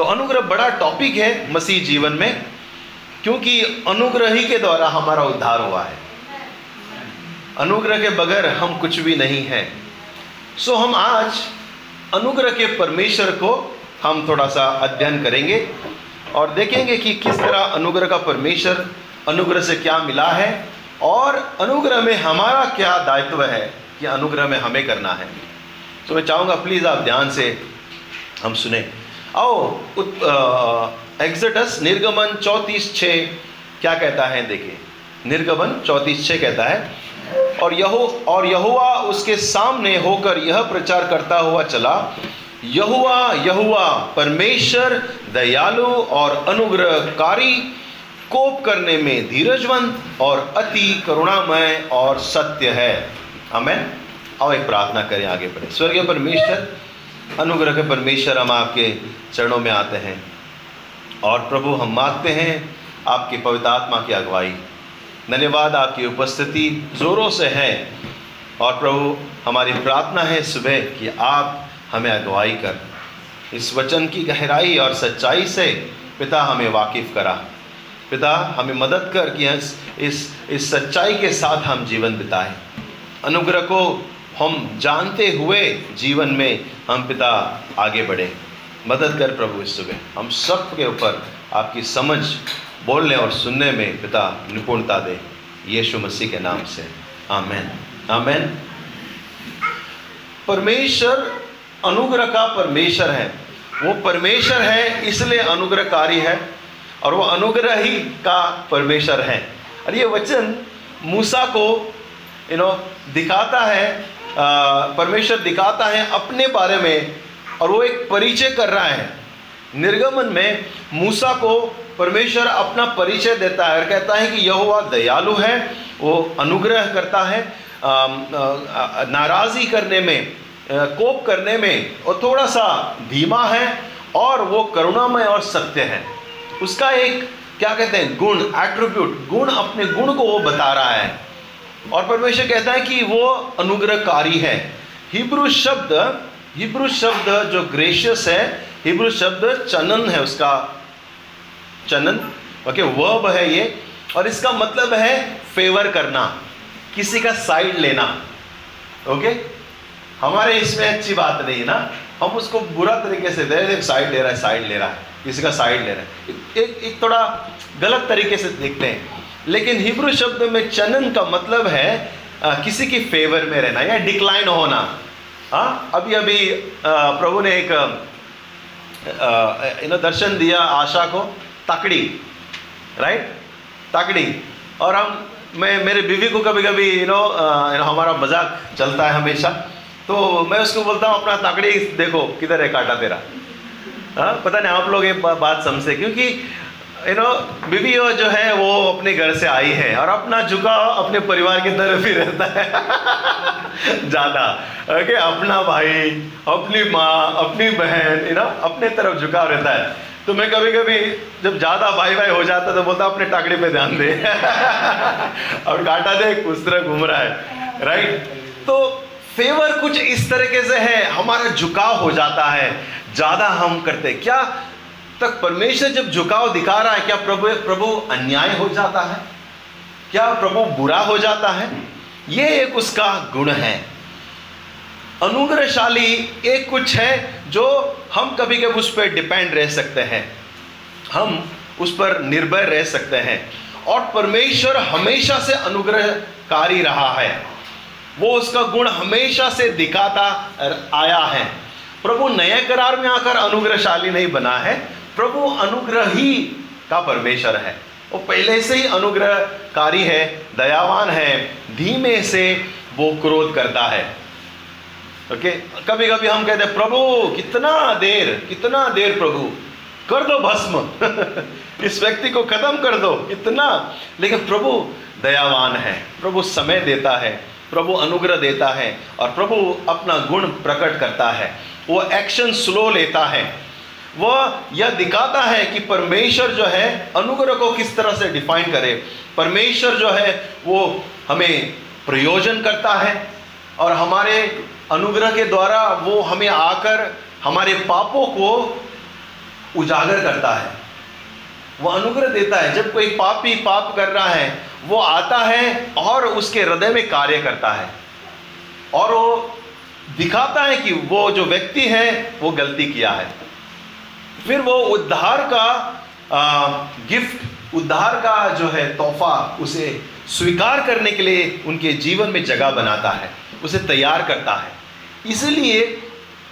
तो अनुग्रह बड़ा टॉपिक है मसीह जीवन में, क्योंकि अनुग्रह ही के द्वारा हमारा उद्धार हुआ है। अनुग्रह के बगैर हम कुछ भी नहीं हैं। सो हम आज अनुग्रह के परमेश्वर को हम थोड़ा सा अध्ययन करेंगे और देखेंगे कि किस तरह अनुग्रह का परमेश्वर अनुग्रह से क्या मिला है और अनुग्रह में हमारा क्या दायित्व है कि अनुग्रह में हमें करना है। तो मैं चाहूँगा प्लीज़ आप ध्यान से हम सुने। आओ एग्जटस निर्गमन चौंतीस छ, क्या कहता है देखिए निर्गमन चौंतीस छ कहता है, और यहो, और यहुआ उसके सामने होकर यह प्रचार करता हुआ चला यहुआ यहुआ परमेश्वर, दयालु और अनुग्रहकारी, कोप करने में धीरजवंत और अति करुणामय और सत्य है। हमें आओ एक प्रार्थना करें आगे बढ़े। स्वर्गीय परमेश्वर अनुग्रह के परमेश्वर हम आपके चरणों में आते हैं। और प्रभु, हम मांगते हैं आपकी पवित्र आत्मा की अगुवाई। धन्यवाद, आपकी उपस्थिति ज़ोरों से है। और प्रभु, हमारी प्रार्थना है सुबह कि आप हमें अगुवाई कर। इस वचन की गहराई और सच्चाई से पिता हमें वाकिफ़ करा। पिता, हमें मदद कर कि इस इस इस सच्चाई के साथ हम जीवन बिताएँ। अनुग्रह को हम जानते हुए जीवन में हम पिता आगे बढ़े। मदद कर प्रभु इस सुबह। हम सब के ऊपर आपकी समझ बोलने और सुनने में पिता निपुणता दे। यीशु मसीह के नाम से। आमेन। आमेन। परमेश्वर अनुग्रह का परमेश्वर है। वो परमेश्वर है, इसलिए अनुग्रहकारी है और वो अनुग्रह ही का परमेश्वर है। और ये वचन मूसा को यू नो दिखाता है परमेश्वर दिखाता है अपने बारे में और वो एक परिचय कर रहा है। निर्गमन में मूसा को परमेश्वर अपना परिचय देता है और कहता है कि यह दयालु है, वो अनुग्रह करता है नाराज़ी करने में कोप करने में और थोड़ा सा धीमा है और वो करुणामय और सत्य है। उसका एक, क्या कहते हैं, गुण एट्रीब्यूट गुण अपने गुण को वो बता रहा है। और परमेश्वर कहता है कि वो अनुग्रहकारी है। हिब्रू शब्द हिब्रू शब्द जो ग्रेशियस है, हिब्रू शब्द चनन है उसका। चनन? ओके, वर्ब है ये। और इसका मतलब है फेवर करना, किसी का साइड लेना। ओके? हमारे इसमें अच्छी बात नहीं ना। हम उसको बुरा तरीके से दे रहे साइड ले रहा है, साइड ले रहा है, किसी का साइड ले रहा है। एक एक थोड़ा गलत तरीके से देखते हैं। लेकिन हिब्रू शब्द में चनन का मतलब है आ, किसी की फेवर में रहना या डिक्लाइन होना। हाँ अभी अभी आ, प्रभु ने एक नो दर्शन दिया आशा को तकड़ी राइट तकड़ी। और हम मैं मेरे बीवी को कभी कभी यू नो हमारा मज़ाक चलता है हमेशा। तो मैं उसको बोलता हूँ अपना तकड़ी देखो किधर है काटा तेरा? हाँ पता नहीं आप लोग ये बात समझे क्योंकि यू नो बीबी जो है, वो अपने घर से आई है और अपना झुकाव अपने परिवार की तरफ़ ही रहता है। ज़्यादा। ओके अपना भाई, अपनी माँ, अपनी बहन यू नो अपने तरफ़ झुकाव रहता है। तो मैं कभी कभी जब ज़्यादा भाई भाई हो जाता तो बोलता अपने टाकड़ी पे ध्यान दे। और काटा दे उस तरह घूम रहा है। राइट तो फेवर कुछ इस तरीके से है, हमारा झुकाव हो जाता है, ज़्यादा हम करते क्या तक परमेश्वर जब झुकाव दिखा रहा है, क्या प्रभु प्रभु अन्याय हो जाता है? क्या प्रभु बुरा हो जाता है? ये एक उसका गुण है। अनुग्रहशाली एक कुछ है जो हम कभी कभी उस पर डिपेंड रह सकते हैं। हम उस पर निर्भर रह सकते हैं। और परमेश्वर हमेशा से अनुग्रहकारी रहा है। वो उसका गुण हमेशा से दिखाता आया है। प्रभु नए करार में आकर अनुग्रहशाली नहीं बना है। प्रभु अनुग्रह का परमेश्वर है। वो पहले से ही अनुग्रहकारी है, दयावान है, धीमे से वो क्रोध करता है। ओके? कभी कभी हम कहते हैं, प्रभु, कितना देर कितना देर प्रभु, कर दो भस्म। इस व्यक्ति को खत्म कर दो, इतना। लेकिन प्रभु दयावान है, प्रभु समय देता है, प्रभु अनुग्रह देता है और प्रभु अपना गुण प्रकट करता है। वो एक्शन स्लो लेता है। वह यह दिखाता है कि परमेश्वर जो है अनुग्रह को किस तरह से डिफाइन करे। परमेश्वर जो है वो हमें प्रयोजन करता है और हमारे अनुग्रह के द्वारा वो हमें आकर हमारे पापों को उजागर करता है। वो अनुग्रह देता है। जब कोई पापी पाप कर रहा है, वो आता है और उसके हृदय में कार्य करता है। और वो दिखाता है कि वो जो व्यक्ति है, वो गलती किया है। फिर वो उद्धार का आ, गिफ्ट उद्धार का जो है तोहफा उसे स्वीकार करने के लिए उनके जीवन में जगह बनाता है उसे तैयार करता है। इसलिए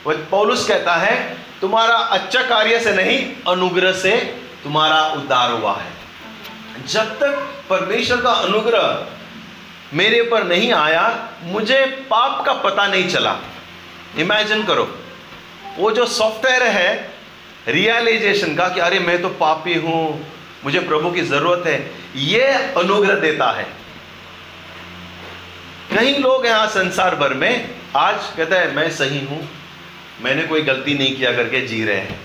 पौलुस कहता है तुम्हारा अच्छा कार्य से नहीं अनुग्रह से तुम्हारा उद्धार हुआ है। जब तक परमेश्वर का अनुग्रह मेरे पर नहीं आया मुझे पाप का पता नहीं चला। इमेजिन करो वो जो सॉफ्टवेयर है रियलाइजेशन का कि अरे मैं तो पापी हूँ, मुझे प्रभु की ज़रूरत है, ये अनुग्रह देता है। कई लोग यहाँ संसार भर में, आज कहते हैं, मैं सही हूँ, मैंने कोई गलती नहीं किया करके जी रहे हैं।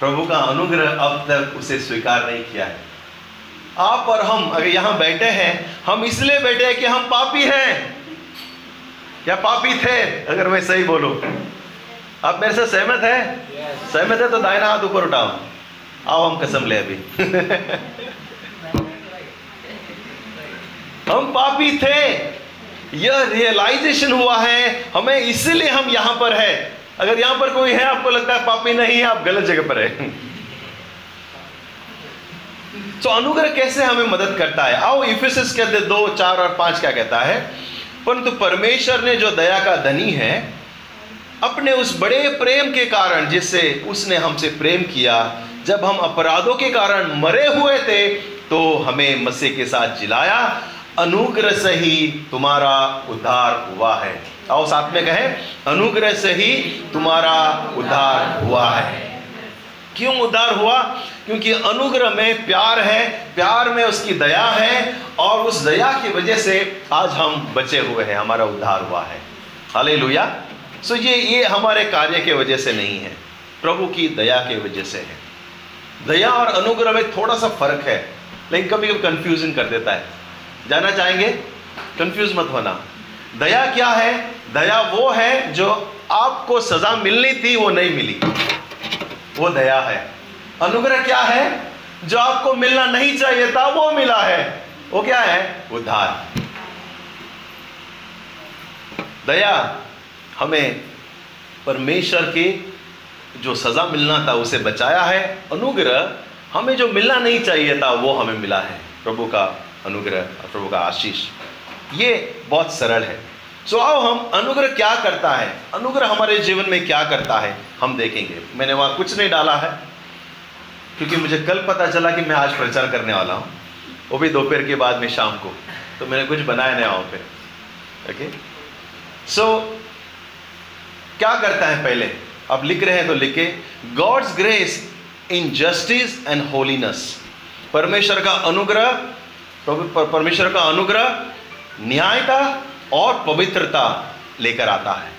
प्रभु का अनुग्रह अब तक उसे स्वीकार नहीं किया है। आप और हम, अगर यहाँ बैठे हैं, हम इसलिए बैठे हैं कि हम पापी हैं। क्या पापी थे? अगर मैं सही बोलूँ। आप मेरे से सहमत है? Yes. सहमत है तो दायना हाथ ऊपर उठाओ। आओ हम कसम ले अभी। हम पापी थे। यह रियलाइजेशन हुआ है। हमें इसलिए हम यहाँ पर है। अगर यहाँ पर कोई है आपको लगता है पापी नहीं है आप गलत जगह पर है। तो अनुग्रह कैसे हमें मदद करता है? आओ इफिसिस कहते दो चार और पाँच क्या कहता है? परंतु परमेश्वर ने जो दया का धनी है अपने उस बड़े प्रेम के कारण जिससे उसने हमसे प्रेम किया, जब हम अपराधों के कारण मरे हुए थे तो हमें मसीह के साथ जिलाया। अनुग्रह से ही तुम्हारा उद्धार हुआ है। आओ साथ में कहें, अनुग्रह से ही तुम्हारा उद्धार हुआ है। क्यों उद्धार हुआ? क्योंकि अनुग्रह में प्यार है, प्यार में उसकी दया है, और उस दया की वजह से आज हम बचे हुए हैं, हमारा उद्धार हुआ है। हाले सो ये ये हमारे कार्य के वजह से नहीं है। प्रभु की दया के वजह से है। दया और अनुग्रह में थोड़ा सा फ़र्क है, लेकिन कभी कभी कंफ्यूजन कर देता है। जाना चाहेंगे? कंफ्यूज मत होना। दया क्या है? दया वो है जो आपको सजा मिलनी थी, वो नहीं मिली। वो दया है। अनुग्रह क्या है? जो आपको मिलना नहीं चाहिए था, वो मिला है। वो क्या है? उद्धार। दया। हमें परमेश्वर की जो सज़ा मिलना था, उसे बचाया है। अनुग्रह हमें जो मिलना नहीं चाहिए था, वो हमें मिला है। प्रभु का अनुग्रह प्रभु का आशीष। ये बहुत सरल है। सो आओ हम अनुग्रह क्या करता है? अनुग्रह हमारे जीवन में क्या करता है, हम देखेंगे। मैंने वहाँ कुछ नहीं डाला है, क्योंकि मुझे कल पता चला कि मैं आज प्रचार करने वाला हूँ। वो भी दोपहर के बाद में शाम को। तो मैंने कुछ बनाया नहीं वहाँ पे। ओके सो क्या करता है पहले? अब लिख रहे हैं तो लिखे God's grace in justice and holiness परमेश्वर का अनुग्रह परमेश्वर का अनुग्रह न्यायता और पवित्रता लेकर आता है।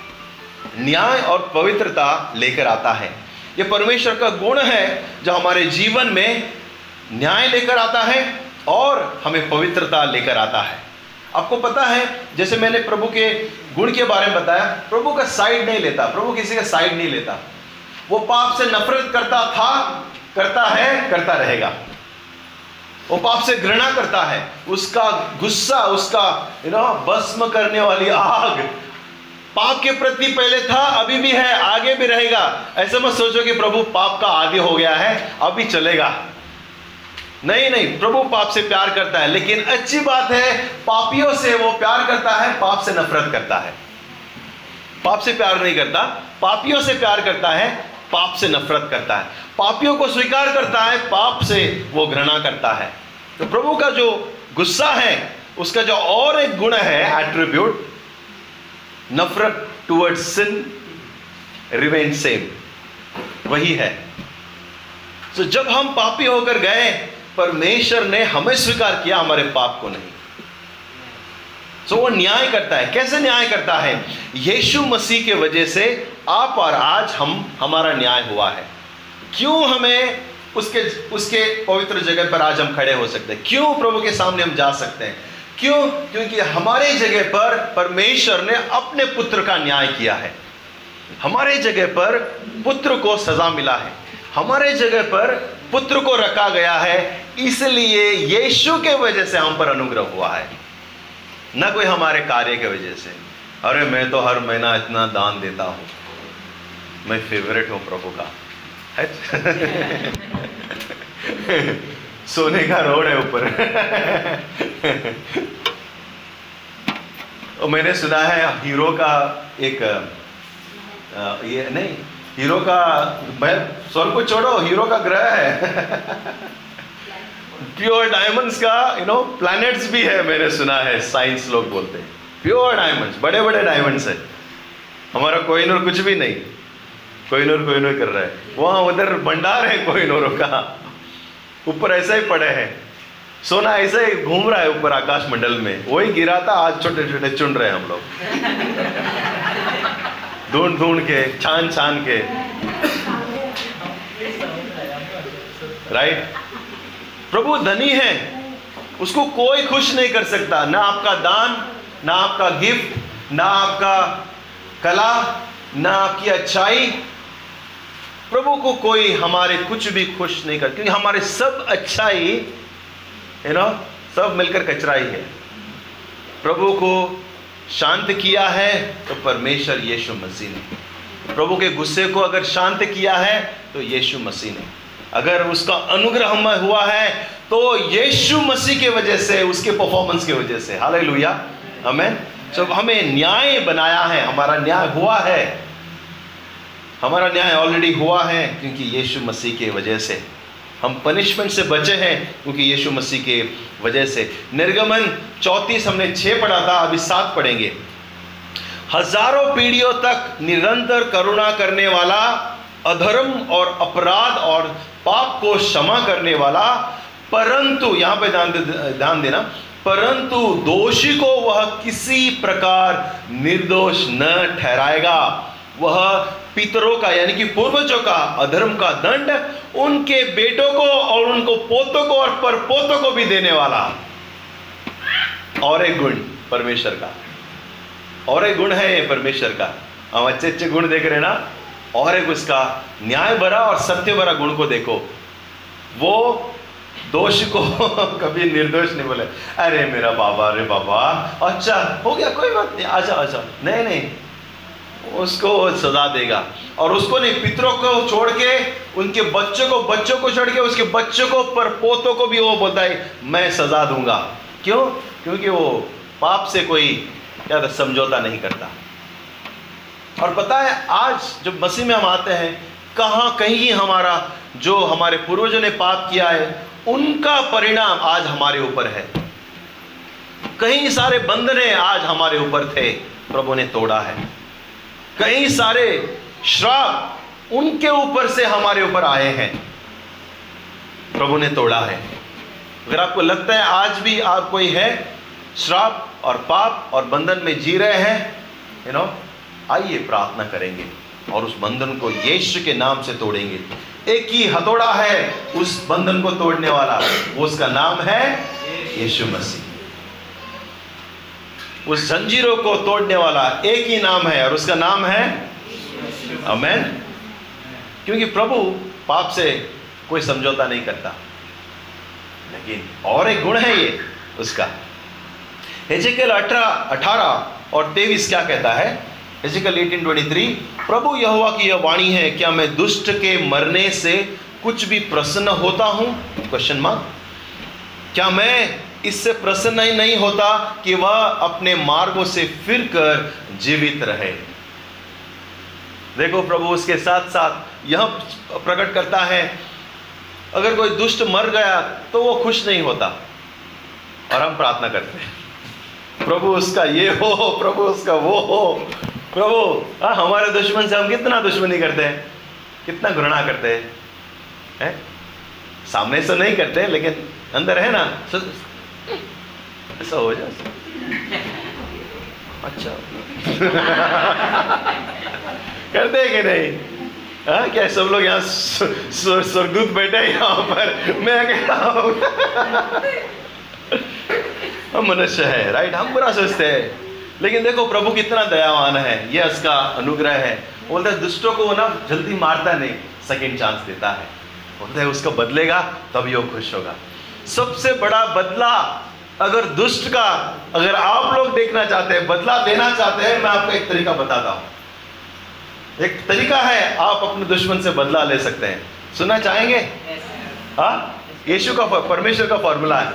न्याय और पवित्रता लेकर आता है। यह परमेश्वर का गुण है जो हमारे जीवन में न्याय लेकर आता है और हमें पवित्रता लेकर आता है। आपको पता है, जैसे मैंने प्रभु के गुण के बारे में बताया, प्रभु का साइड नहीं लेता, प्रभु किसी का साइड नहीं लेता। वो पाप से नफरत करता था, करता है, करता रहेगा। वो पाप से घृणा करता है, उसका गुस्सा, उसका यू नो भस्म करने वाली आग। पाप के प्रति पहले था, अभी भी है, आगे भी रहेगा। ऐसे मत सोचो कि प्रभु पाप का आदि हो गया है, अभी चलेगा। नहीं नहीं, प्रभु पाप से प्यार करता है, लेकिन अच्छी बात है, पापियों से वो प्यार करता है, पाप से नफरत करता है। पाप से प्यार नहीं करता, पापियों से प्यार करता है, पाप से नफरत करता है। पापियों को स्वीकार करता है, पाप से वो घृणा करता है। तो प्रभु का जो गुस्सा है, उसका जो और एक गुण है एट्रीब्यूट नफरत टुवर्ड सिन रिवेन सेम वही है। तो जब हम पापी होकर गए परमेश्वर ने हमें स्वीकार किया, हमारे पाप को नहीं। सो वो न्याय करता है। कैसे न्याय करता है? यीशु मसीह के वजह से आप और आज हम, हमारा न्याय हुआ है। क्यों हमें उसके उसके पवित्र जगह पर आज हम खड़े हो सकते हैं? क्यों प्रभु के सामने हम जा सकते हैं? क्यों? क्योंकि हमारे जगह पर परमेश्वर ने अपने पुत्र का न्याय किया है। हमारे जगह पर पुत्र को सजा मिला है। हमारे जगह पर पुत्र को रखा गया है इसलिए यीशु के वजह से हम पर अनुग्रह हुआ है। न कोई हमारे कार्य के वजह से। अरे मैं तो हर महीना इतना दान देता हूँ। मैं फेवरेट हूँ प्रभु का। है? सोने का रोड है ऊपर। मैंने सुना है हीरो का एक आ, ये नहीं हीरो का मैं स्वर्ग को छोड़ो, हीरो का ग्रह है। प्योर डायमंड्स का यू नो प्लैनेट्स भी है मैंने सुना है साइंस लोग बोलते हैं। प्योर डायमंड्स बड़े बड़े डायमंड्स है। हमारा कोहिनूर कुछ भी नहीं। कोहिनूर कोहिनूर कर रहा है। वहाँ उधर भंडार है कोहिनूरों का। ऊपर ऐसा ही पड़े हैं। सोना ऐसे ही घूम रहा है ऊपर आकाश मंडल में। वही गिरा था, आज छोटे छोटे चुन रहे हैं हम लोग। ढूंढ ढूंढ के छान छान के। राइट प्रभु धनी है। उसको कोई खुश नहीं कर सकता। ना आपका दान, ना आपका गिफ्ट ना आपका कला, ना आपकी अच्छाई। प्रभु को कोई हमारे कुछ भी खुश नहीं कर, क्योंकि हमारे सब अच्छाई यू नो सब मिलकर कचरा ही है। प्रभु को शांत किया है तो परमेश्वर यीशु मसीह ने। प्रभु के गुस्से को अगर शांत किया है तो यीशु मसीह ने। अगर उसका अनुग्रह हुआ है तो यीशु मसीह के वजह से, उसके परफॉर्मेंस के वजह से। हाल हमें जब हमें न्याय बनाया है। हमारा न्याय हुआ है। हमारा न्याय ऑलरेडी हुआ है, क्योंकि यीशु मसीह के वजह से। हम पनिशमेंट से बचे हैं क्योंकि यीशु मसीह के वजह से। निर्गमन चौतीस हमने छः पढ़ा था, अभी सात पढ़ेंगे। हज़ारों पीढ़ियों तक निरंतर करुणा करने वाला, अधर्म और अपराध और पाप को क्षमा करने वाला, परंतु, यहाँ पे ध्यान ध्यान देना, परंतु दोषी को वह किसी प्रकार निर्दोष न ठहराएगा। वह पितरों का, यानी कि पूर्वजों का, अधर्म का दंड, उनके बेटों को और उनको पोतों को और पर पोतों को भी देने वाला। और एक गुण, परमेश्वर का। और एक गुण है ये परमेश्वर का। हम अच्छे अच्छे गुण देख रहे ना? और एक उसका न्याय भरा और सत्य भरा गुण को देखो। वो दोष को कभी निर्दोष नहीं बोले। अरे मेरा बाबा, अरे बाबा। अच्छा हो गया, कोई बात नहीं। आजा आजा नहीं नहीं। उसको सजा देगा। और उसको नहीं, पितरों को छोड़ के, उनके बच्चों को बच्चों को छोड़ के, उसके बच्चों को, पर पोतों को भी वो बोलता है, मैं सजा दूँगा। क्यों? क्योंकि वो पाप से कोई क्या समझौता नहीं करता। और पता है, आज जब मसीह में हम आते हैं, कहाँ कहीं हमारा, जो हमारे पूर्वजों ने पाप किया है, उनका परिणाम आज हमारे ऊपर है। कई सारे बंधने आज हमारे ऊपर थे, प्रभु ने तोड़ा है। कई सारे श्राप उनके ऊपर से हमारे ऊपर आए हैं। प्रभु ने तोड़ा है। अगर आपको लगता है आज भी आप कोई है, श्राप और पाप और बंधन में जी रहे हैं यू नो आइए प्रार्थना करेंगे और उस बंधन को यीशु के नाम से तोड़ेंगे। एक ही हथौड़ा है उस बंधन को तोड़ने वाला, वो उसका नाम है यीशु मसीह। उस जंजीरों को तोड़ने वाला एक ही नाम है, और उसका नाम है अमेन। क्योंकि प्रभु पाप से कोई समझौता नहीं करता। लेकिन और एक गुण है ये, उसका। हेजिकल अठारह अठारह और तेईस क्या कहता है? हेजिकल एटीन ट्वेंटी थ्री प्रभु यहोवा की यह वाणी है, क्या मैं दुष्ट के मरने से कुछ भी प्रसन्न होता हूँ? क्वेश्चन मार्क क्या मैं इससे प्रसन्न ही नहीं होता कि वह अपने मार्गों से फिर कर जीवित रहे। देखो प्रभु, उसके साथ साथ यह प्रकट करता है, अगर कोई दुष्ट मर गया तो वो खुश नहीं होता। और हम प्रार्थना करते हैं। प्रभु, उसका ये हो, प्रभु, उसका वो हो। प्रभु हाँ हमारे दुश्मन से हम कितना दुश्मनी करते हैं? कितना घृणा करते हैं? है? सामने से नहीं करते, लेकिन अंदर है ना? ऐसा हो जाए? अच्छा। करते कि नहीं? हाँ क्या सब लोग यहाँ स्वर्गदूत बैठे हैं यहाँ पर? मैं कहता हूँ। हम मनुष्य है राइट हम बुरा सोचते हैं। लेकिन देखो, प्रभु कितना दयावान है। ये उसका अनुग्रह है। बोलते हैं, दुष्टों को ना जल्दी मारता नहीं सेकेंड चांस देता है। बोलते है, उसको बदलेगा, तभी वो खुश होगा। सबसे बड़ा बदला अगर दुष्ट का अगर आप लोग देखना चाहते हैं बदला देना चाहते हैं मैं आपको एक तरीका बताता हूँ। एक तरीका है आप अपने दुश्मन से बदला ले सकते हैं। सुनना चाहेंगे? हाँ? यीशु का परमेश्वर का फॉर्मूला है।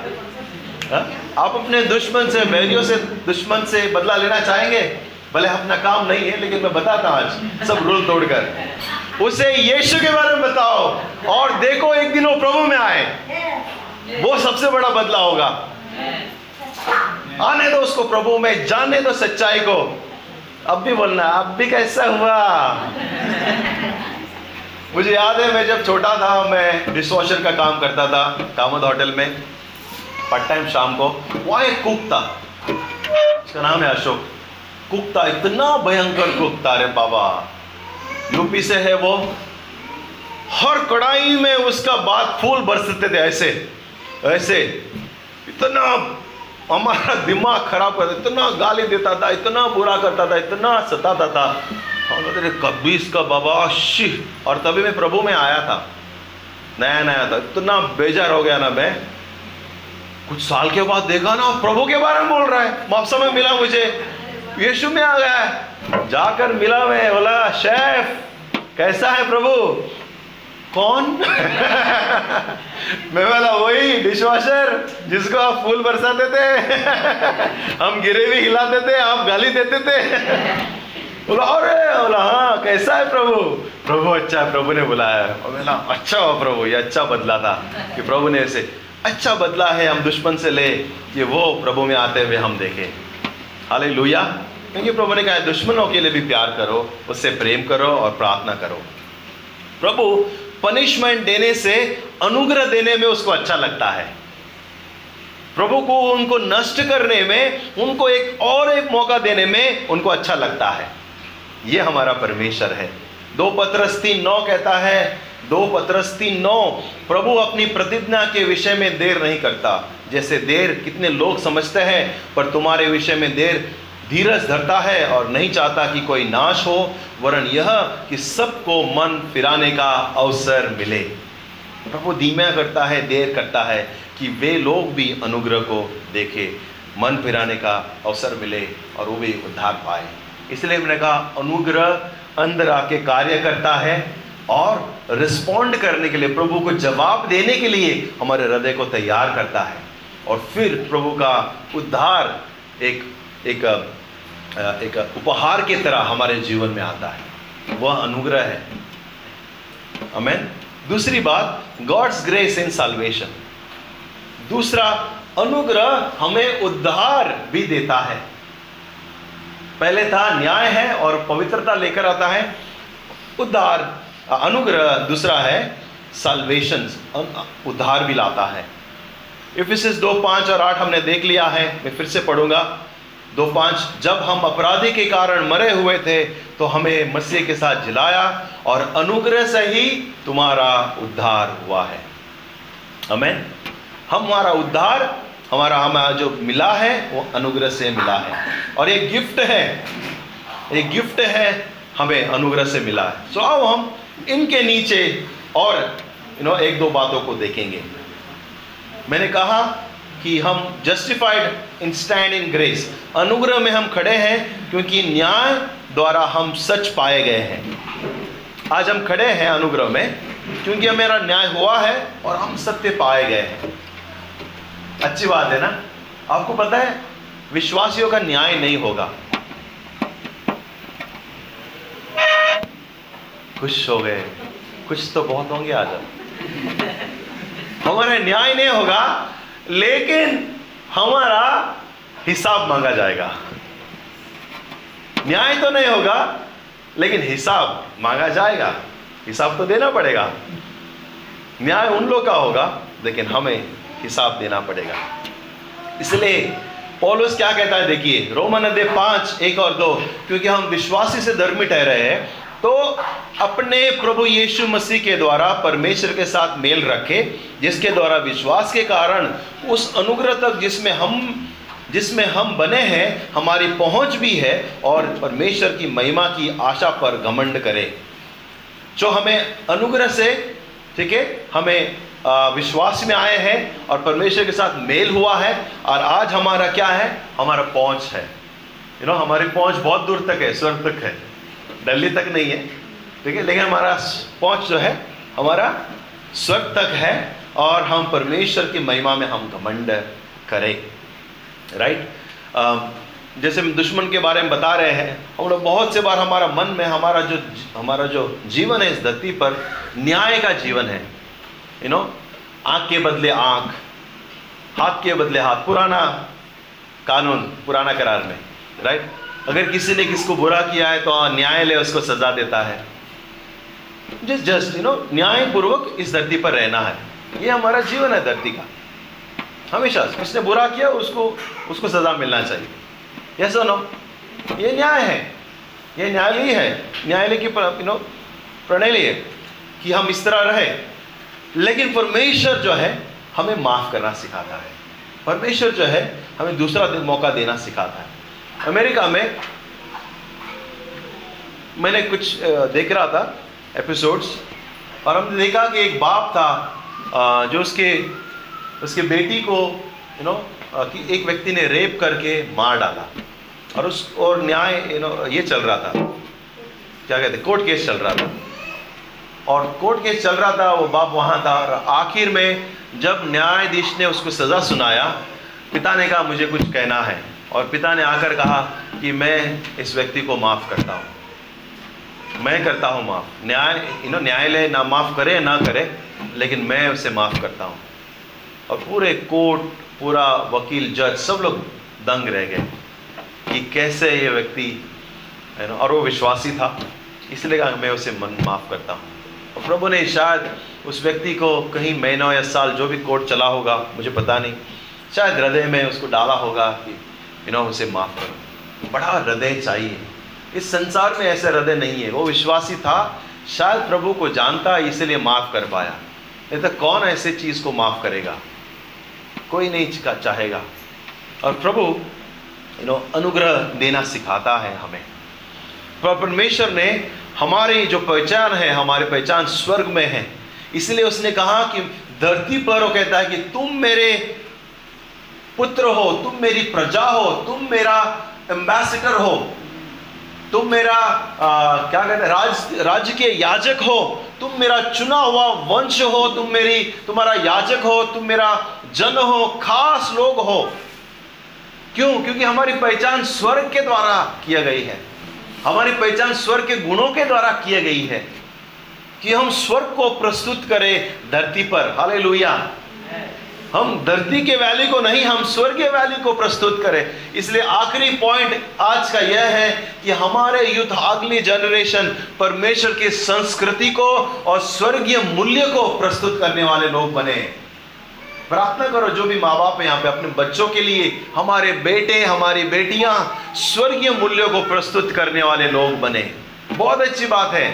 हा? आप अपने दुश्मन से बैरियों से दुश्मन से बदला लेना चाहेंगे? भले अपना काम नहीं है लेकिन मैं बताता हूँ आज सब रूल तोड़कर। उसे यीशु के बारे में बताओ और देखो एक दिन वो प्रभु में आए। वो सबसे बड़ा बदला होगा। आने दो उसको प्रभु, में जाने दो सच्चाई को। अब भी बोलना, अब भी कैसा हुआ? मुझे याद है, मैं जब छोटा था, मैं डिशवॉशर का काम करता था कामद होटल में पार्ट टाइम शाम को। वहाँ एक कुक था। उसका नाम है अशोक। कुक था, इतना भयंकर कुक था रे बाबा। यूपी से है वो। हर कढ़ाई में उसका बात फूल बरसते थे ऐसे। ऐसे, इतना हमारा दिमाग खराब करता, इतना गाली देता था, इतना बुरा करता था, इतना सताता था। तेरे कब्बीस का बाबा, शी। और तभी मैं प्रभु में आया था। नया नया था। इतना बेजार हो गया ना मैं। कुछ साल के बाद देखा ना, प्रभु के बारे में बोल रहा है। मौसम में मिला मुझे। यीशु में आ गया। जाकर मिला मैं, बोला, शेफ, कैसा है प्रभु? कौन? मैं बोला वही डिशवॉशर जिसको आप फूल बरसाते थे। हम गिरे भी हिलाते थे, आप गाली देते थे। बोला, अरे! बोला हाँ कैसा है प्रभु? प्रभु अच्छा है, प्रभु ने बुलाया। और बोला अच्छा हो प्रभु, ये अच्छा बदला था कि प्रभु ने ऐसे अच्छा बदला है, हम दुश्मन से ले, कि वो प्रभु में आते हुए हम देखें। हाले लुया क्योंकि प्रभु ने कहा दुश्मनों के लिए भी प्यार करो, उससे प्रेम करो और प्रार्थना करो। प्रभु पनिशमेंट देने से, अनुग्रह देने में उसको अच्छा लगता है। प्रभु को उनको नष्ट करने में, उनको एक और एक मौका देने में उनको अच्छा लगता है। ये हमारा परमेश्वर है। दो पत्रस्ती नौ कहता है, दो पत्रस्ती नौ, प्रभु अपनी प्रतिज्ञा के विषय में देर नहीं करता। जैसे देर कितने लोग समझते हैं, पर तुम्हारे विषय में देर धीरज धरता है और नहीं चाहता कि कोई नाश हो, वरन यह कि सबको मन फिराने का अवसर मिले। प्रभु धीमा करता है, देर करता है कि वे लोग भी अनुग्रह को देखे। मन फिराने का अवसर मिले और वो भी उद्धार पाए। इसलिए मैंने कहा, अनुग्रह अंदर आके कार्य करता है और रिस्पॉन्ड करने के लिए, प्रभु को जवाब देने के लिए हमारे हृदय को तैयार करता है। और फिर प्रभु का उद्धार एक एक एक उपहार की तरह हमारे जीवन में आता है। वह अनुग्रह है। अमेन दूसरी बात गॉड्स ग्रेस इन साल्वेशन दूसरा, अनुग्रह हमें उद्धार भी देता है। पहले था न्याय है और पवित्रता लेकर आता है। उद्धार अनुग्रह दूसरा है साल्वेशन उद्धार भी लाता है। इफिसिस दो, पाँच और आठ हमने देख लिया है। मैं फिर से पढ़ूँगा। दो पाँच, जब हम अपराधी के कारण मरे हुए थे तो हमें मसीह के साथ जिलाया और अनुग्रह से ही तुम्हारा उद्धार हुआ है। हमें हमारा उद्धार, हमारा हमारा जो मिला है, वो अनुग्रह से मिला है। और एक गिफ्ट है, एक गिफ्ट है, हमें अनुग्रह से मिला है। सो आओ हम इनके नीचे और यू नो एक दो बातों को देखेंगे। मैंने कहा कि हम justified in stand in grace अनुग्रह में हम खड़े हैं क्योंकि न्याय द्वारा हम सच पाए गए हैं। आज हम खड़े हैं अनुग्रह में क्योंकि मेरा न्याय हुआ है और हम सत्य पाए गए हैं। अच्छी बात है ना? आपको पता है, विश्वासियों का न्याय नहीं होगा। खुश हो गए। कुछ तो बहुत होंगे आज। हमारा न्याय नहीं होगा। लेकिन हमारा हिसाब मांगा जाएगा। न्याय तो नहीं होगा, लेकिन हिसाब मांगा जाएगा। हिसाब तो देना पड़ेगा। न्याय उन लोग का होगा, लेकिन हमें हिसाब देना पड़ेगा। इसलिए पॉलुस क्या कहता है, देखिए, रोमन अध्याय पाँच, एक और दो, क्योंकि हम विश्वासी से धर्मी ठहरे हैं तो अपने प्रभु यीशु मसीह के द्वारा परमेश्वर के साथ मेल रखे, जिसके द्वारा विश्वास के कारण उस अनुग्रह तक जिसमें हम जिसमें हम बने हैं, हमारी पहुँच भी है और परमेश्वर की महिमा की आशा पर घमंड करें। जो हमें अनुग्रह से, ठीक है, हमें विश्वास में आए हैं और परमेश्वर के साथ मेल हुआ है और आज हमारा क्या है? हमारा पहुँच है। यू नो हमारी पहुँच बहुत दूर तक है, स्वर्ग तक है। दिल्ली तक नहीं है, ठीक है? लेकिन हमारा पहुँच जो है, हमारा स्वर्ग तक है और हम परमेश्वर की महिमा में हम घमंड करें राइट जैसे हम दुश्मन के बारे में बता रहे हैं, हम लोग बहुत से बार हमारा मन में, हमारा जो हमारा जो जीवन है इस धरती पर न्याय का जीवन है यू नो आँख के बदले आँख, हाथ के बदले हाथ, पुराना कानून, पुराना करार में राइट अगर किसी ने किसको बुरा किया है तो न्यायालय उसको सजा देता है। जस्ट जस्ट यू नो न्यायपूर्वक इस धरती पर रहना है। ये हमारा जीवन है धरती का। हमेशा किसने बुरा किया, उसको उसको सजा मिलना चाहिए। यस नो ये न्याय है। ये न्यायालय है। न्यायालय की यू नो प्रणाली है कि हम इस तरह रहे। लेकिन परमेश्वर जो है, हमें माफ़ करना सिखाता है। परमेश्वर जो है, हमें दूसरा मौका देना सिखाता है। अमेरिका में मैंने कुछ देख रहा था एपिसोड्स और हमने देखा कि एक बाप था जो उसके उसके बेटी को यू नो कि एक व्यक्ति ने रेप करके मार डाला। और उस, और न्याय यू नो ये चल रहा था। क्या कहते कोर्ट केस चल रहा था। और कोर्ट केस चल रहा था, वो बाप वहाँ था, और आखिर में जब न्यायाधीश ने उसको सज़ा सुनाया, पिता ने कहा, मुझे कुछ कहना है। और पिता ने आकर कहा कि मैं इस व्यक्ति को माफ़ करता हूँ। मैं करता हूँ माफ़। न्याय यू नो न्यायालय ना माफ़ करे, ना करे, लेकिन मैं उसे माफ़ करता हूँ। और पूरे कोर्ट, पूरा वकील, जज सब लोग दंग रह गए कि कैसे ये व्यक्ति और वो विश्वासी था, इसलिए कहा मैं उसे मन, माफ़ करता हूँ। और प्रभु ने शायद उस व्यक्ति को कहीं महीनों या साल जो भी कोर्ट चला होगा, मुझे पता नहीं, शायद हृदय में उसको डाला होगा कि यू नो उसे माफ़ करो। बड़ा हृदय चाहिए। इस संसार में ऐसे हृदय नहीं है। वो विश्वासी था। शायद प्रभु को जानता है इसलिए माफ़ कर पाया नहीं तो कौन ऐसे चीज़ को माफ़ करेगा? कोई नहीं चाहेगा। और प्रभु यू नो अनुग्रह देना सिखाता है हमें। परमेश्वर ने हमारी जो पहचान है, हमारी पहचान स्वर्ग में है। इसलिए उसने कहा कि धरती पर वो कहता है कि तुम मेरे पुत्र हो तुम मेरी प्रजा हो तुम मेरा एम्बेसडर हो तुम मेरा आ, क्या कहते हैं राज राज्य के याजक हो तुम मेरा चुना हुआ वंश हो तुम मेरी तुम्हारा याजक हो तुम मेरा जन हो खास लोग हो। क्यों? क्योंकि हमारी पहचान स्वर्ग के द्वारा किया गई है। हमारी पहचान स्वर्ग के गुणों के द्वारा किया गई है कि हम स्वर्ग को प्रस्तुत करें धरती पर। हाले हम धरती के वैली को नहीं, हम स्वर्गीय वैली को प्रस्तुत करें। इसलिए आखिरी पॉइंट आज का यह है कि हमारे युद्ध अगली जनरेशन परमेश्वर की संस्कृति को और स्वर्गीय मूल्य को प्रस्तुत करने वाले लोग बने। प्रार्थना करो, जो भी माँ बाप है यहाँ पे अपने बच्चों के लिए, हमारे बेटे, हमारी बेटियाँ स्वर्गीय मूल्यों को प्रस्तुत करने वाले लोग बने। बहुत अच्छी बात है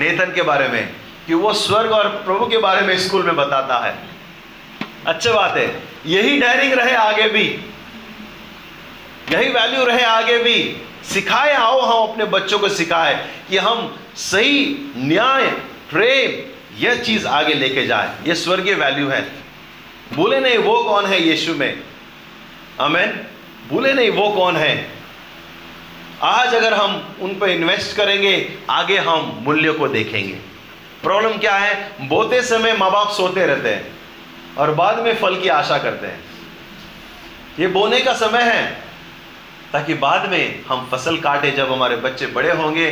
नेतन के बारे में, कि वो स्वर्ग और प्रभु के बारे में स्कूल में बताता है। अच्छी बात है। यही डायरिंग रहे आगे भी। यही वैल्यू रहे आगे भी। सिखाए, आओ, हम अपने बच्चों को सिखाए कि हम सही न्याय, प्रेम, यह चीज़ आगे लेके जाए। यह स्वर्गीय वैल्यू है। भूले नहीं वो कौन है यीशु में। अमेन भूले नहीं वो कौन है। आज अगर हम उन पर इन्वेस्ट करेंगे, आगे हम मूल्य को देखेंगे। प्रॉब्लम क्या है? बोते समय माँ बाप सोते रहते हैं। और बाद में फल की आशा करते हैं। ये बोने का समय है, ताकि बाद में हम फ़सल काटे। जब हमारे बच्चे बड़े होंगे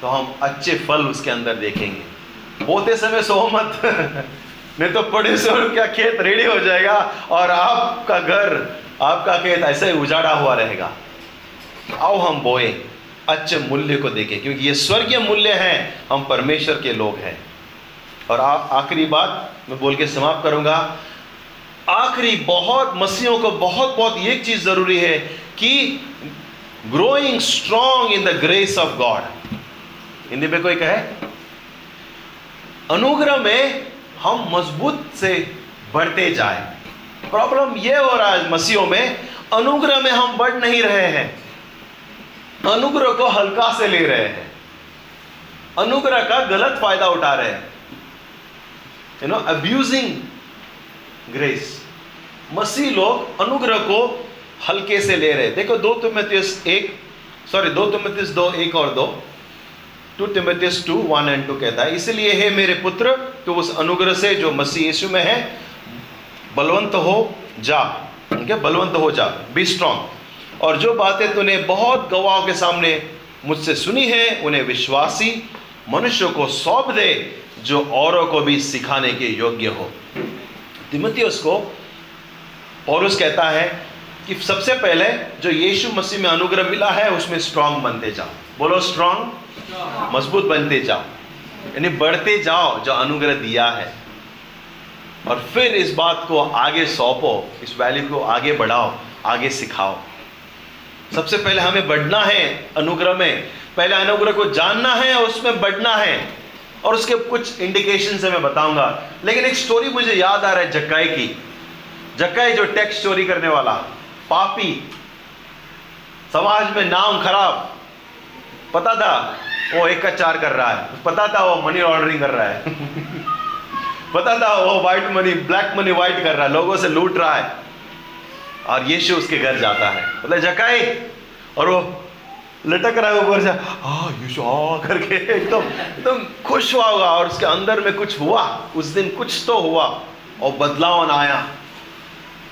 तो हम अच्छे फल उसके अंदर देखेंगे। बोते समय सो मत। नहीं तो पड़े से क्या खेत रेडी हो जाएगा, और आपका घर, आपका खेत ऐसे ही उजाड़ा हुआ रहेगा। आओ हम बोए, अच्छे मूल्य को देखें, क्योंकि ये स्वर्गीय मूल्य हैं, हम परमेश्वर के लोग हैं। और आखिरी बात मैं बोल के समाप्त करूँगा। आखिरी बहुत, मसीहों को बहुत बहुत एक चीज़ ज़रूरी है कि growing strong in the grace of God Hindi में कोई कहे? अनुग्रह में हम मज़बूत से बढ़ते जाए। प्रॉब्लम यह हो रहा है मसीहों में, अनुग्रह में हम बढ़ नहीं रहे हैं। अनुग्रह को हल्का से ले रहे हैं। अनुग्रह का गलत फ़ायदा उठा रहे हैं। यू नो अब्यूजिंग ग्रेस मसीह लोग अनुग्रह को हल्के से ले रहे देखो, दो तिमोथियस एक सॉरी दो तिमोथियस दो, एक और दो। Two Timotheus two one and two कहता है। इसलिए, हे मेरे पुत्र तो उस अनुग्रह से जो मसीह यीशु में है, बलवंत हो जा। है? बलवंत हो जा। बी स्ट्रांग और जो बातें तूने बहुत गवाहों के सामने मुझसे सुनी है, उन्हें विश्वासी मनुष्य को सौंप दे। जो औरों को भी सिखाने के योग्य हो। तिमोथियस को पौलुस कहता है कि सबसे पहले जो यीशु मसीह में अनुग्रह मिला है, उसमें स्ट्रांग बनते जाओ। बोलो स्ट्रांग मज़बूत बनते जाओ। यानी बढ़ते जाओ, जो अनुग्रह दिया है। और फिर इस बात को आगे सौंपो, इस वैल्यू को आगे बढ़ाओ, आगे सिखाओ। सबसे पहले हमें बढ़ना है अनुग्रह में। पहले अनुग्रह को जानना है और उसमें बढ़ना है। और उसके कुछ इंडिकेशन से मैं बताऊँगा। लेकिन एक स्टोरी मुझे याद आ रहा है जक्काई की। जक्काई जो टेक्स्ट चोरी करने वाला, पापी, समाज में नाम खराब, पता था वो एक का चार कर रहा है। पता था वो मनी लॉन्ड्रिंग कर रहा है। पता था वो white money black money white कर रहा है। लोगों से लूट रहा है। और यीशु उसके घर जाता है। बोले जकाई और वो लटक रहा है ऊपर से। हाँ हाँ करके एकदम एकदम खुश हुआ होगा और उसके अंदर में कुछ हुआ। उस दिन कुछ तो हुआ और बदलाव आया।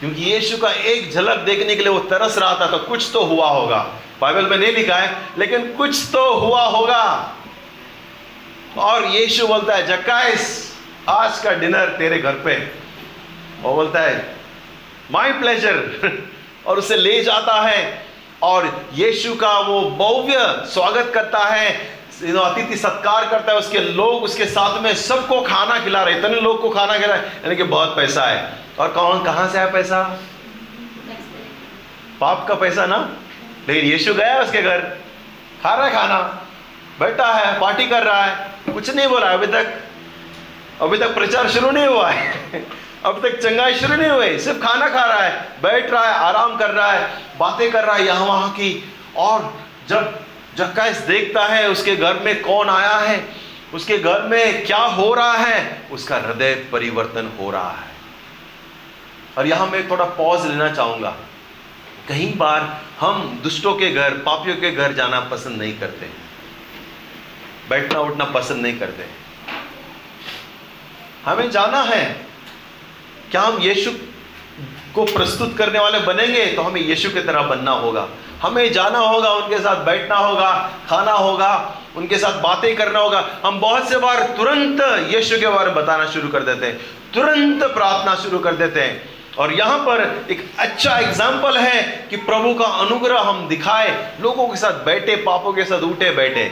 क्योंकि यीशु का एक झलक देखने के लिए वो तरस रहा था तो कुछ तो हुआ होगा। बाइबल में नहीं लिखा है, लेकिन कुछ तो हुआ होगा। और यीशु बोलता है जक्काइस आज का डिनर तेरे घर पे। वो बोलता है माई प्लेजर और उसे ले जाता है। और यीशु का वो भव्य स्वागत करता है अतिथि सत्कार करता है, उसके लोग उसके साथ में सबको खाना खिला रहे इतने लोग को खाना खिला रहे यानी कि बहुत पैसा है। और कौन, कहाँ से आया पैसा? पाप का पैसा ना? लेकिन यीशु गया उसके घर, खा रहा है खाना, बैठा है, पार्टी कर रहा है, कुछ नहीं बोला अभी तक अभी तक प्रचार शुरू नहीं हुआ है। अब तक चंगाई शुरू नहीं हुई, सिर्फ़ खाना खा रहा है, बैठ रहा है, आराम कर रहा है, बातें कर रहा है यहाँ वहाँ की। और जब जक्काइस देखता है उसके घर में कौन आया है, उसके घर में क्या हो रहा है, उसका हृदय परिवर्तन हो रहा है। और यहाँ मैं थोड़ा पॉज लेना चाहूँगा। कई बार हम दुष्टों के घर, पापियों के घर जाना पसंद नहीं करते बैठना उठना पसंद नहीं करते हमें जाना है क्या हम यीशु को प्रस्तुत करने वाले बनेंगे तो हमें यीशु की तरह बनना होगा। हमें जाना होगा, उनके साथ बैठना होगा, खाना होगा, उनके साथ बातें करना होगा। हम बहुत से बार तुरंत यीशु के बारे में बताना शुरू कर देते हैं, तुरंत प्रार्थना शुरू कर देते हैं। और यहाँ पर एक अच्छा एग्ज़ाम्पल है कि प्रभु का अनुग्रह हम दिखाए, लोगों के साथ बैठे, पापों के साथ उठे बैठे।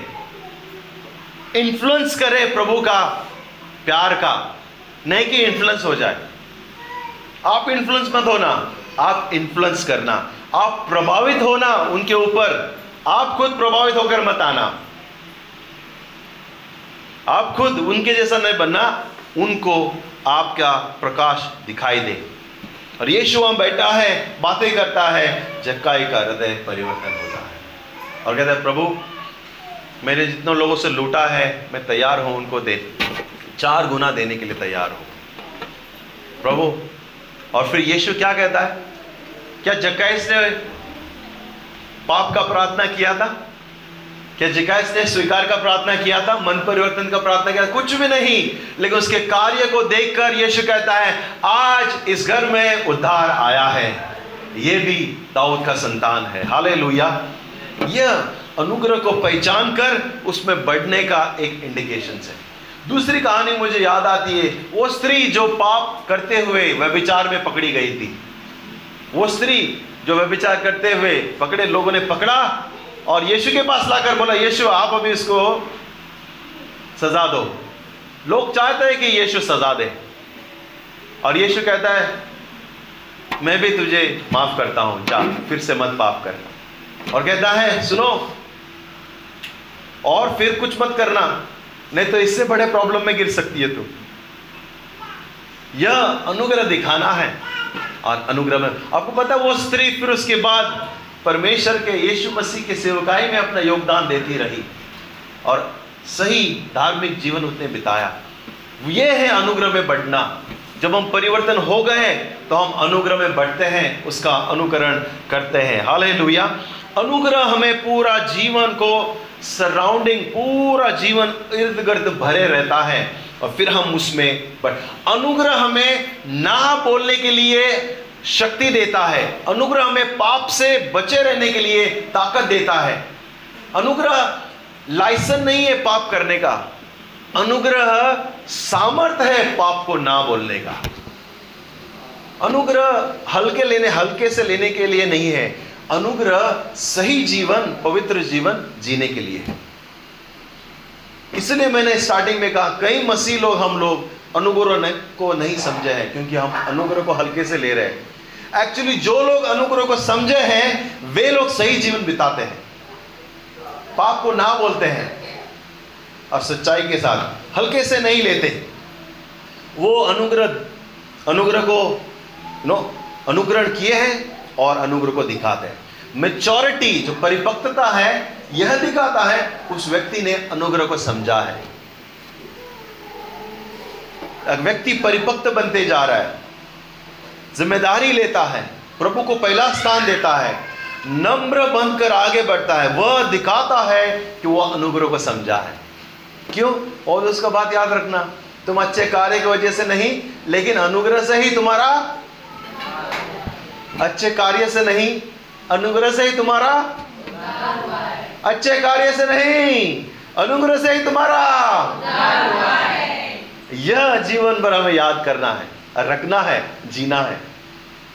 इन्फ्लुएंस करें प्रभु का प्यार का, नहीं कि इन्फ्लुएंस हो जाए। आप इन्फ्लुएंस मत होना, आप इन्फ्लुएंस करना। आप प्रभावित होना उनके ऊपर, आप खुद प्रभावित होकर मत आना। आप खुद उनके जैसा नहीं बनना, उनको आपका प्रकाश दिखाई दे। और यीशु वहाँ बैठा है, बातें करता है जक्काई का हृदय परिवर्तन होता है। और कहता है, प्रभु, मैंने जितने लोगों से लूटा है, मैं तैयार हूँ, उनको दे। चार गुना देने के लिए तैयार हूँ। प्रभु और फिर यीशु क्या कहता है? क्या जक्काइस ने पाप का प्रार्थना किया था? क्या जिकाइस ने स्वीकार का प्रार्थना किया था? मन परिवर्तन का प्रार्थना किया कुछ भी नहीं, लेकिन उसके कार्य को देखकर यीशु कहता है, आज इस घर में उद्धार आया है। ये भी दाऊद का संतान है। हाले यह अनुग्रह को पहचान कर उसमें बढ़ने का एक इंडिकेशन है। दूसरी कहानी मुझे याद आती है, वो स्त्री जो पाप करते हुए व्यभिचार में पकड़ी गई थी। वो स्त्री जो व्यभिचार करते हुए पकड़े, लोगों ने पकड़ा और यीशु के पास लाकर बोला, यीशु, आप अभी इसको सजा दो। लोग चाहते हैं कि यीशु सजा दे। और यीशु कहता है, मैं भी तुझे माफ़ करता हूँ, जा, फिर से मत पाप कर। और कहता है, सुनो, और फिर कुछ मत करना। नहीं तो इससे बड़े प्रॉब्लम में गिर सकती है तू। यह अनुग्रह दिखाना है। और अनुग्रह में आपको पता वो स्त्री फिर उसके बाद परमेश्वर के यीशु मसीह के सेवकाई में अपना योगदान देती रही। और सही धार्मिक जीवन उसने बिताया। ये है अनुग्रह में बढ़ना। जब हम परिवर्तन हो गए तो हम अनुग्रह में बढ़ते हैं, उसका अनुकरण करते हैं। हाल अनुग्रह हमें पूरा जीवन को सराउंडिंग पूरा जीवन इर्द गिर्द भरे रहता है और फिर हम उसमें बढ़ अनुग्रह हमें ना बोलने के लिए शक्ति देता है। अनुग्रह हमें पाप से बचे रहने के लिए ताकत देता है। अनुग्रह लाइसन नहीं है पाप करने का। अनुग्रह सामर्थ्य है पाप को ना बोलने का। अनुग्रह हल्के लेने, हल्के से लेने के लिए नहीं है। अनुग्रह सही जीवन, पवित्र जीवन जीने के लिए है। इसलिए मैंने स्टार्टिंग में कहा, कई मसीह लोग, हम लोग अनुग्रह को नहीं समझे हैं, क्योंकि हम अनुग्रह को हल्के से ले रहे हैं। एक्चुअली जो लोग अनुग्रह को समझे हैं, वे लोग सही जीवन बिताते हैं। पाप को ना बोलते हैं, और सच्चाई के साथ हल्के से नहीं लेते। वो अनुग्रह अनुग्रह को नो, अनुग्रहण किए हैं और अनुग्रह को दिखाते हैं। मेचोरिटी जो परिपक्वता है, यह दिखाता है, उस व्यक्ति ने अनुग्रह को समझा है। व्यक्ति परिपक्व बनते जा रहा है, ज़िम्मेदारी लेता है, प्रभु को पहला स्थान देता है, नम्र बनकर आगे बढ़ता है, वह दिखाता है कि वह अनुग्रह को समझा है। क्यों? और उसका बात याद रखना, तुम अच्छे कार्य की वजह से नहीं, लेकिन अनुग्रह से ही तुम्हारा, अच्छे कार्य से नहीं अनुग्रह से ही तुम्हारा अच्छे कार्य से नहीं। अनुग्रह से ही तुम्हारा यह जीवन भर हमें याद करना है, रखना है, जीना है।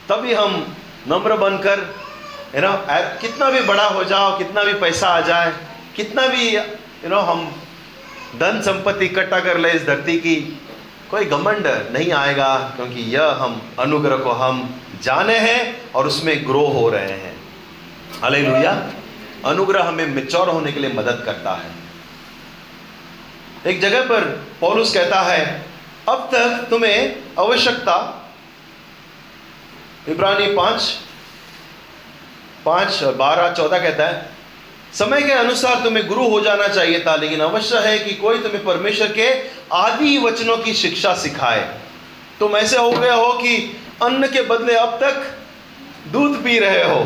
तभी हम नम्र बनकर यू नो कितना भी बड़ा हो जाओ, कितना भी पैसा आ जाए, कितना भी यू नो हम धन संपत्ति इकट्ठा कर ले इस धरती की, कोई घमंड नहीं आएगा, क्योंकि यह हम, अनुग्रह को हम जाने हैं और उसमें ग्रो हो रहे हैं। अले अनुग्रह हमें मिच्योर होने के लिए मदद करता है। एक जगह पर पौलुस कहता है, अब तक तुम्हें आवश्यकता इब्रानी पाँच पाँच बारह, चौदह कहता है, समय के अनुसार तुम्हें गुरु हो जाना चाहिए था, लेकिन अवश्य है कि कोई तुम्हें परमेश्वर के आदि वचनों की शिक्षा सिखाए। तुम ऐसे हो गए हो कि अन्न के बदले अब तक दूध पी रहे हो।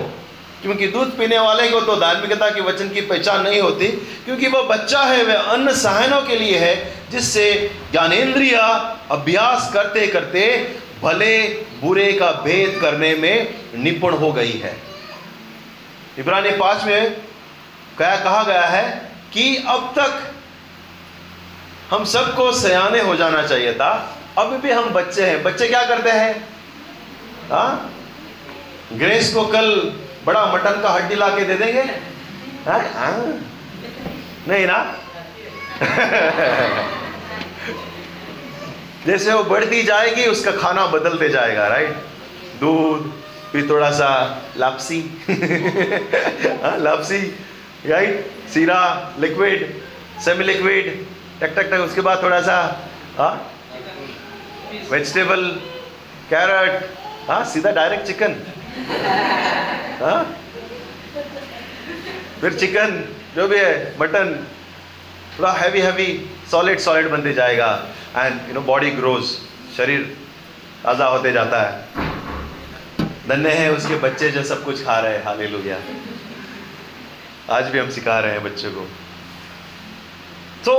क्योंकि दूध पीने वाले को तो धार्मिकता के वचन की पहचान नहीं होती, क्योंकि वह बच्चा है वह अन्य सहनों के लिए है, जिससे ज्ञानेन्द्रिय अभ्यास करते करते भले बुरे का भेद करने में निपुण हो गई है। इब्रानी पाँच में क्या कहा गया है कि अब तक हम सबको सयाने हो जाना चाहिए था, अभी भी हम बच्चे हैं। बच्चे क्या करते हैं? हा? ग्रेस को कल बड़ा मटन का हड्डी ला के दे देंगे? हा? हा? नहीं ना? जैसे वो बढ़ती जाएगी, उसका खाना बदलते जाएगा राइट दूध, फिर थोड़ा सा लापसी लापसी राइट सीरा लिक्विड सेमी लिक्विड टक टक टक उसके बाद थोड़ा सा हाँ? वेजिटेबल कैरेट हाँ सीधा डायरेक्ट चिकन हाँ? फिर चिकन, जो भी है, मटन, थोड़ा हैवी हैवी सॉलिड सॉलिड बनते जाएगा। And you know body grows शरीर ताज़ा होते जाता है। धन्य है उसके बच्चे जो सब कुछ खा रहे हैं हाले आज भी हम सिखा रहे हैं बच्चों को। तो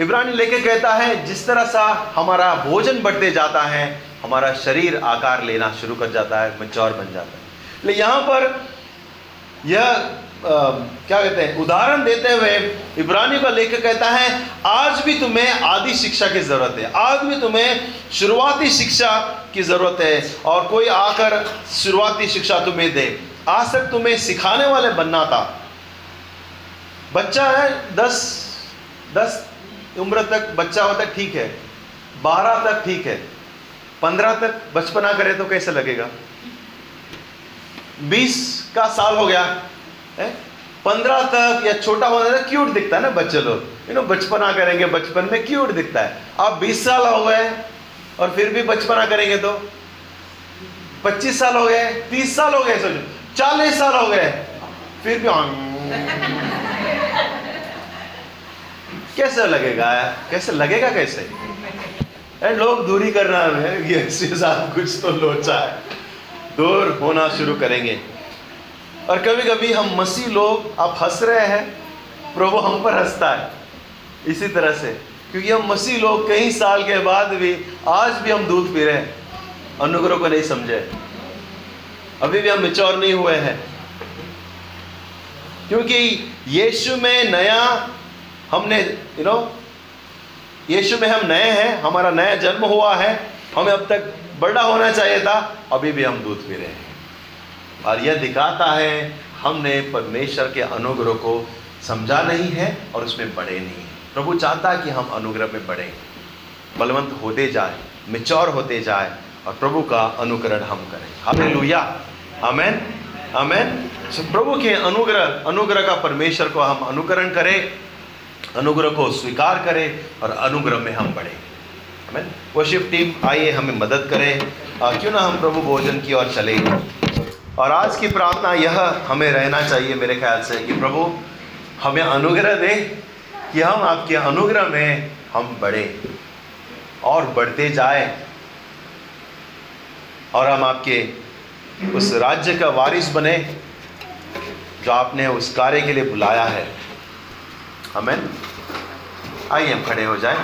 इब्रानी लेके कहता है, जिस तरह सा हमारा भोजन बढ़ते जाता है हमारा शरीर आकार लेना शुरू कर जाता है मचौर बन जाता है। लेकिन यहाँ पर यह आ, क्या कहते हैं उदाहरण देते हुए इब्रानी का लेकर कहता है आज भी तुम्हें आदि शिक्षा की ज़रूरत है। आज भी तुम्हें शुरुआती शिक्षा की ज़रूरत है और कोई आकर शुरुआती शिक्षा तुम्हें दे। आज तक तुम्हें सिखाने वाले बनना था। बच्चा है दस दस उम्र तक बच्चा होता ठीक है बारह तक ठीक है। पंद्रह तक बचपना करे तो कैसे लगेगा? बीस का साल हो गया पंद्रह तक या छोटा होने तक क्यूट दिखता है ना बच्चे लोग। यू नो बचपना करेंगे, बचपन में क्यूट दिखता है। अब बीस साल हो गए और फिर भी बचपना करेंगे तो? पच्चीस साल हो गए, तीस साल हो गए, सोचो। चालीस साल हो गए, फिर भी कैसे लगेगा? कैसे लगेगा कैसे? ए, लोग दूरी करना है। ये साथ कुछ तो लोचा है। दूर होना शुरू करेंगे। और कभी कभी हम मसीह लोग आप हंस रहे हैं प्रभु हम पर हंसता है। इसी तरह से। क्योंकि हम मसीह लोग कई साल के बाद भी आज भी हम दूध पी रहे हैं। अनुग्रह को नहीं समझे। अभी भी हम मिचौर नहीं हुए हैं। क्योंकि यीशु में नया हमने यू नो यीशु में हम नए हैं, हमारा नया जन्म हुआ है, हमें अब तक बड़ा होना चाहिए था, अभी भी हम दूध पी रहे हैं। और यह दिखाता है, हमने परमेश्वर के अनुग्रह को समझा नहीं है और उसमें बढ़े नहीं है। प्रभु चाहता है कि हम अनुग्रह में बढ़ें बलवंत होते जाए मिचौर होते जाए, और प्रभु का अनुकरण हम करें। हमें लुया अमेन अमेन प्रभु के अनुग्रह अनुग्रह का परमेश्वर को हम अनुकरण करें। अनुग्रह को स्वीकार करें और अनुग्रह में हम बढ़ें। अमेन वर्शिप टीम आइए, हमें मदद करें। क्यों ना हम प्रभु भोजन की ओर चले। और आज की प्रार्थना यह हमें रहना चाहिए मेरे ख्याल से कि प्रभु, हमें अनुग्रह दे कि हम आपके अनुग्रह में हम बढ़े और बढ़ते जाए। और हम आपके उस राज्य का वारिस बने जो आपने उस कार्य के लिए बुलाया है। हमें आइए हम खड़े हो जाए।